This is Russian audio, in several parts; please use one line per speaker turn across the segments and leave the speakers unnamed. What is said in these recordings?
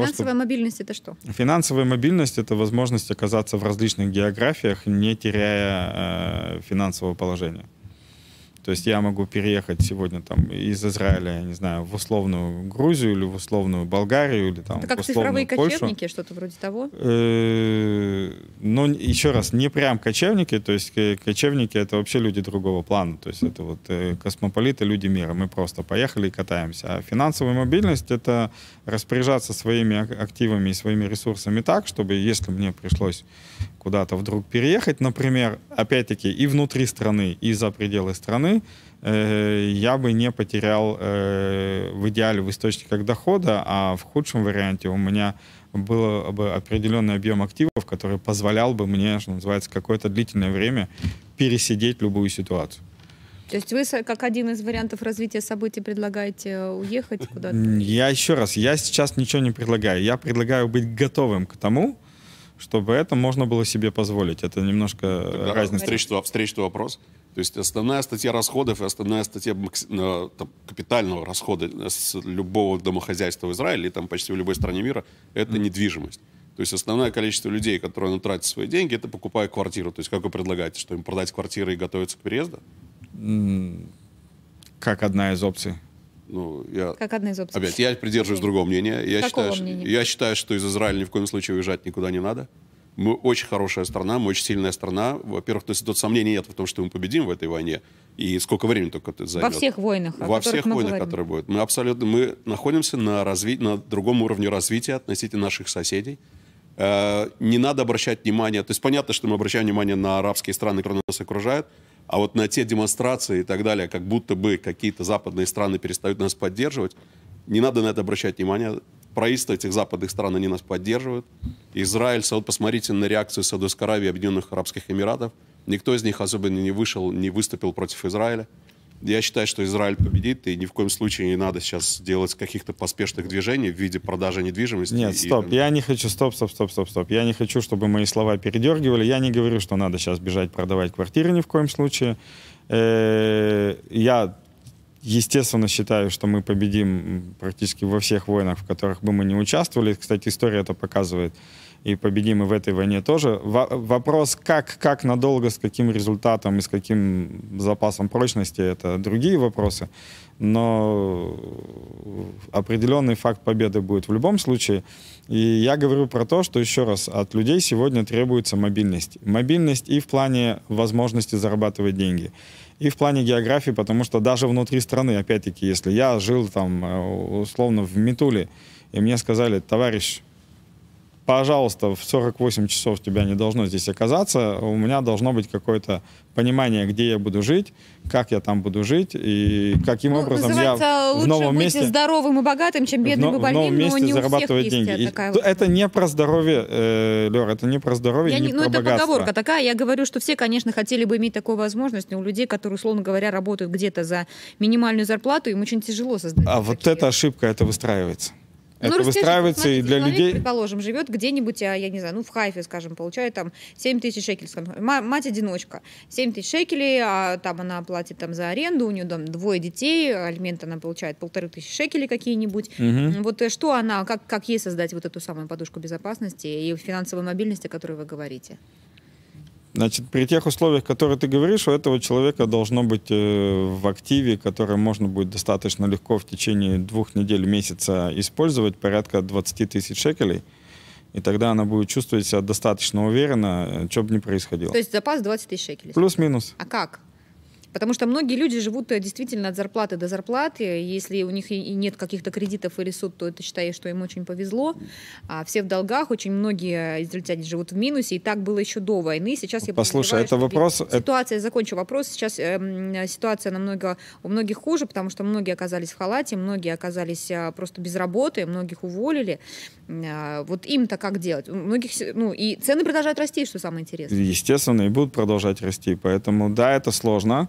того,
Финансовая мобильность это что?
Финансовая мобильность — это возможность оказаться в различных географиях, не теряя э, финансового положения. То есть я могу переехать сегодня там из Израиля, я не знаю, в условную Грузию или в условную Болгарию или там
Это как
в условную
цифровые
Польшу.
кочевники, что-то вроде того?
Э, Но еще раз, не прям кочевники, то есть кочевники это вообще люди другого плана, то есть это вот э, космополиты, люди мира, мы просто поехали и катаемся. А финансовая мобильность это распоряжаться своими ак- активами и своими ресурсами так, чтобы если мне пришлось куда-то вдруг переехать, например, опять-таки и внутри страны, и за пределы страны, э, я бы не потерял э, в идеале в источниках дохода, а в худшем варианте у меня был бы определенный объем активов, который позволял бы мне, что называется, какое-то длительное время пересидеть любую ситуацию.
То есть вы как один из вариантов развития событий предлагаете э, уехать куда-то?
Я еще раз, я сейчас ничего не предлагаю. Я предлагаю быть готовым к тому, чтобы это можно было себе позволить. Это немножко
Тогда
разница.
встречный, встречный вопрос. То есть основная статья расходов и основная статья э, там, капитального расхода с любого домохозяйства в Израиле и там почти в любой стране мира – это недвижимость. То есть основное количество людей, которые ну, тратят свои деньги, это покупая квартиру. То есть как вы предлагаете, что им продать квартиры и готовиться к переезду?
Как одна из опций.
Ну, я...
Как одна из опций.
Опять, я придерживаюсь другого мнения. Я
Какого
считаю, что-
мнения?
я считаю, что из Израиля ни в коем случае уезжать никуда не надо. Мы очень хорошая страна, мы очень сильная страна. Во-первых, то есть тут сомнений нет в том, что мы победим в этой войне. И сколько времени только это займет.
Во всех войнах,
Во всех войнах,
говорим.
которые будут. Мы абсолютно, мы находимся на, разви... на другом уровне развития относительно наших соседей. Э, Не надо обращать внимание, то есть понятно, что мы обращаем внимание на арабские страны, которые нас окружают, а вот на те демонстрации и так далее, как будто бы какие-то западные страны перестают нас поддерживать, не надо на это обращать внимание. Правительства этих западных стран, они нас поддерживают. Израиль, вот посмотрите на реакцию Саудовской Аравии и Объединенных Арабских Эмиратов. Никто из них особенно не вышел, не выступил против Израиля. Я считаю, что Израиль победит, и ни в коем случае не надо сейчас делать каких-то поспешных движений в виде продажи недвижимости.
Нет,
и
стоп,
там-
я не хочу, стоп, стоп, стоп, стоп, стоп. Я не хочу, чтобы мои слова передергивали. Я не говорю, что надо сейчас бежать продавать квартиры ни в коем случае. Э, Я, естественно, считаю, что мы победим практически во всех войнах, в которых бы мы не участвовали. Кстати, история это показывает. И победим и в этой войне тоже. Во- Вопрос, как, как надолго, с каким результатом и с каким запасом прочности, это другие вопросы. Но определенный факт победы будет в любом случае. И я говорю про то, что еще раз, от людей сегодня требуется мобильность. Мобильность и в плане возможности зарабатывать деньги, и в плане географии, потому что даже внутри страны, опять-таки, если я жил там э, условно в Митуле, и мне сказали, товарищ, пожалуйста, в 48 часов тебя не должно здесь оказаться, у меня должно быть какое-то понимание, где я буду жить, как я там буду жить, и каким
Ну,
образом я в новом
быть
месте
здоровым и богатым, чем бедным
в,
и
но- в новом
больным, но
месте
не у всех
зарабатывать
есть
деньги. И
такая
т-
вот
это не про здоровье, э, Лер, это не про здоровье,
Я
не,
не, ну,
про
это
богатство.
поговорка такая. Я говорю, что все, конечно, хотели бы иметь такую возможность, но у людей, которые, условно говоря, работают где-то за минимальную зарплату, им очень тяжело создать.
А вот
такие-
эта ошибка, это выстраивается.
Ну,
это
расскажите,
выстраивается и для
человек,
людей...
предположим, живет где-нибудь, а, я не знаю, ну, в Хайфе, скажем, получает там 7 тысяч шекелей. скажем, ма- Мать-одиночка. 7 тысяч шекелей, а там она платит там за аренду, у нее там двое детей, алимент она получает полторы тысячи шекелей какие-нибудь.
Мгм.
Вот э, что она, как, как ей создать вот эту самую подушку безопасности и финансовой мобильности, о которой вы говорите?
Значит, при тех условиях, которые ты говоришь, у этого человека должно быть э, в активе, которое можно будет достаточно легко в течение двух недель, месяца использовать, порядка 20 тысяч шекелей. И тогда она будет чувствовать себя достаточно уверенно, что бы ни происходило.
То есть запас 20 тысяч шекелей.
Плюс-минус.
А как? Потому что многие люди живут э, действительно от зарплаты до зарплаты. Если у них и нет каких-то кредитов или суд, то это считаю, что им очень повезло. А все в долгах, очень многие израильтяне живут в минусе, и так было еще до войны. Сейчас я
Послушай, это вопрос- это-
Ситуация, я закончу вопрос. Сейчас эм, ситуация намного у многих хуже, потому что многие оказались в халате, многие оказались а, просто без работы, многих уволили. А, Вот им-то как делать? У многих, ну, и цены продолжают расти, что самое интересное.
Естественно, и будут продолжать расти. Поэтому, да, это сложно.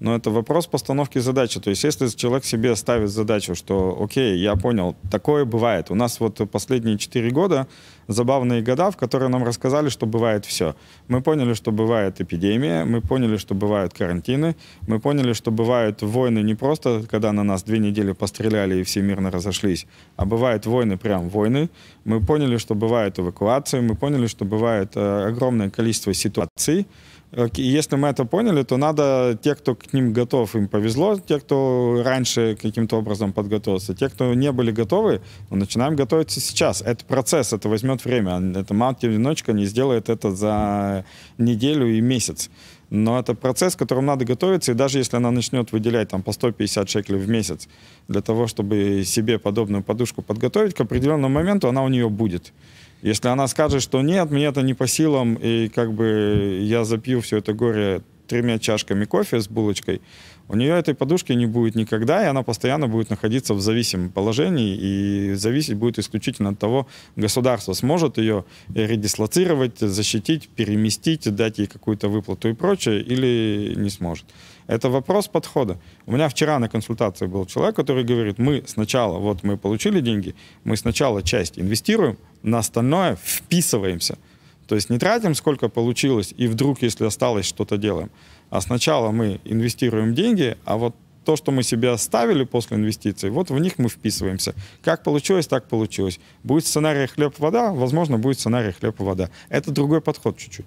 но это вопрос постановки задачи. То есть если человек себе ставит задачу, что, окей, я понял, такое бывает. У нас вот последние 4 года забавные года, в которые нам рассказали, что бывает все. Мы поняли, что бывает эпидемия, мы поняли, что бывают карантины, мы поняли, что бывают войны не просто, когда на нас две недели постреляли и все мирно разошлись, а бывают войны прям войны. Мы поняли, что бывают эвакуации, мы поняли, что бывает э, огромное количество ситуаций, если мы это поняли, то надо, те, кто ним готов, им повезло, те, кто раньше каким-то образом подготовился, те, кто не были готовы, ну, начинаем готовиться сейчас. Это процесс, это возьмет время. Это мать-одиночка не сделает это за неделю и месяц. Но это процесс, к которому надо готовиться, и даже если она начнет выделять там по 150 шекелей в месяц для того, чтобы себе подобную подушку подготовить, к определенному моменту она у нее будет. Если она скажет, что нет, мне это не по силам, и как бы я запью все это горе тремя чашками кофе с булочкой, у нее этой подушки не будет никогда, и она постоянно будет находиться в зависимом положении, и зависеть будет исключительно от того, государство сможет ее редислоцировать, защитить, переместить, дать ей какую-то выплату и прочее, или не сможет. Это вопрос подхода. У меня вчера на консультации был человек, который говорит, мы сначала, вот мы получили деньги, мы сначала часть инвестируем, на остальное вписываемся. То есть не тратим, сколько получилось, и вдруг, если осталось, что-то делаем. А сначала мы инвестируем деньги, а вот то, что мы себе оставили после инвестиций, вот в них мы вписываемся. Как получилось, так получилось. Будет сценарий хлеб-вода, возможно, будет сценарий хлеб-вода. Это другой подход чуть-чуть.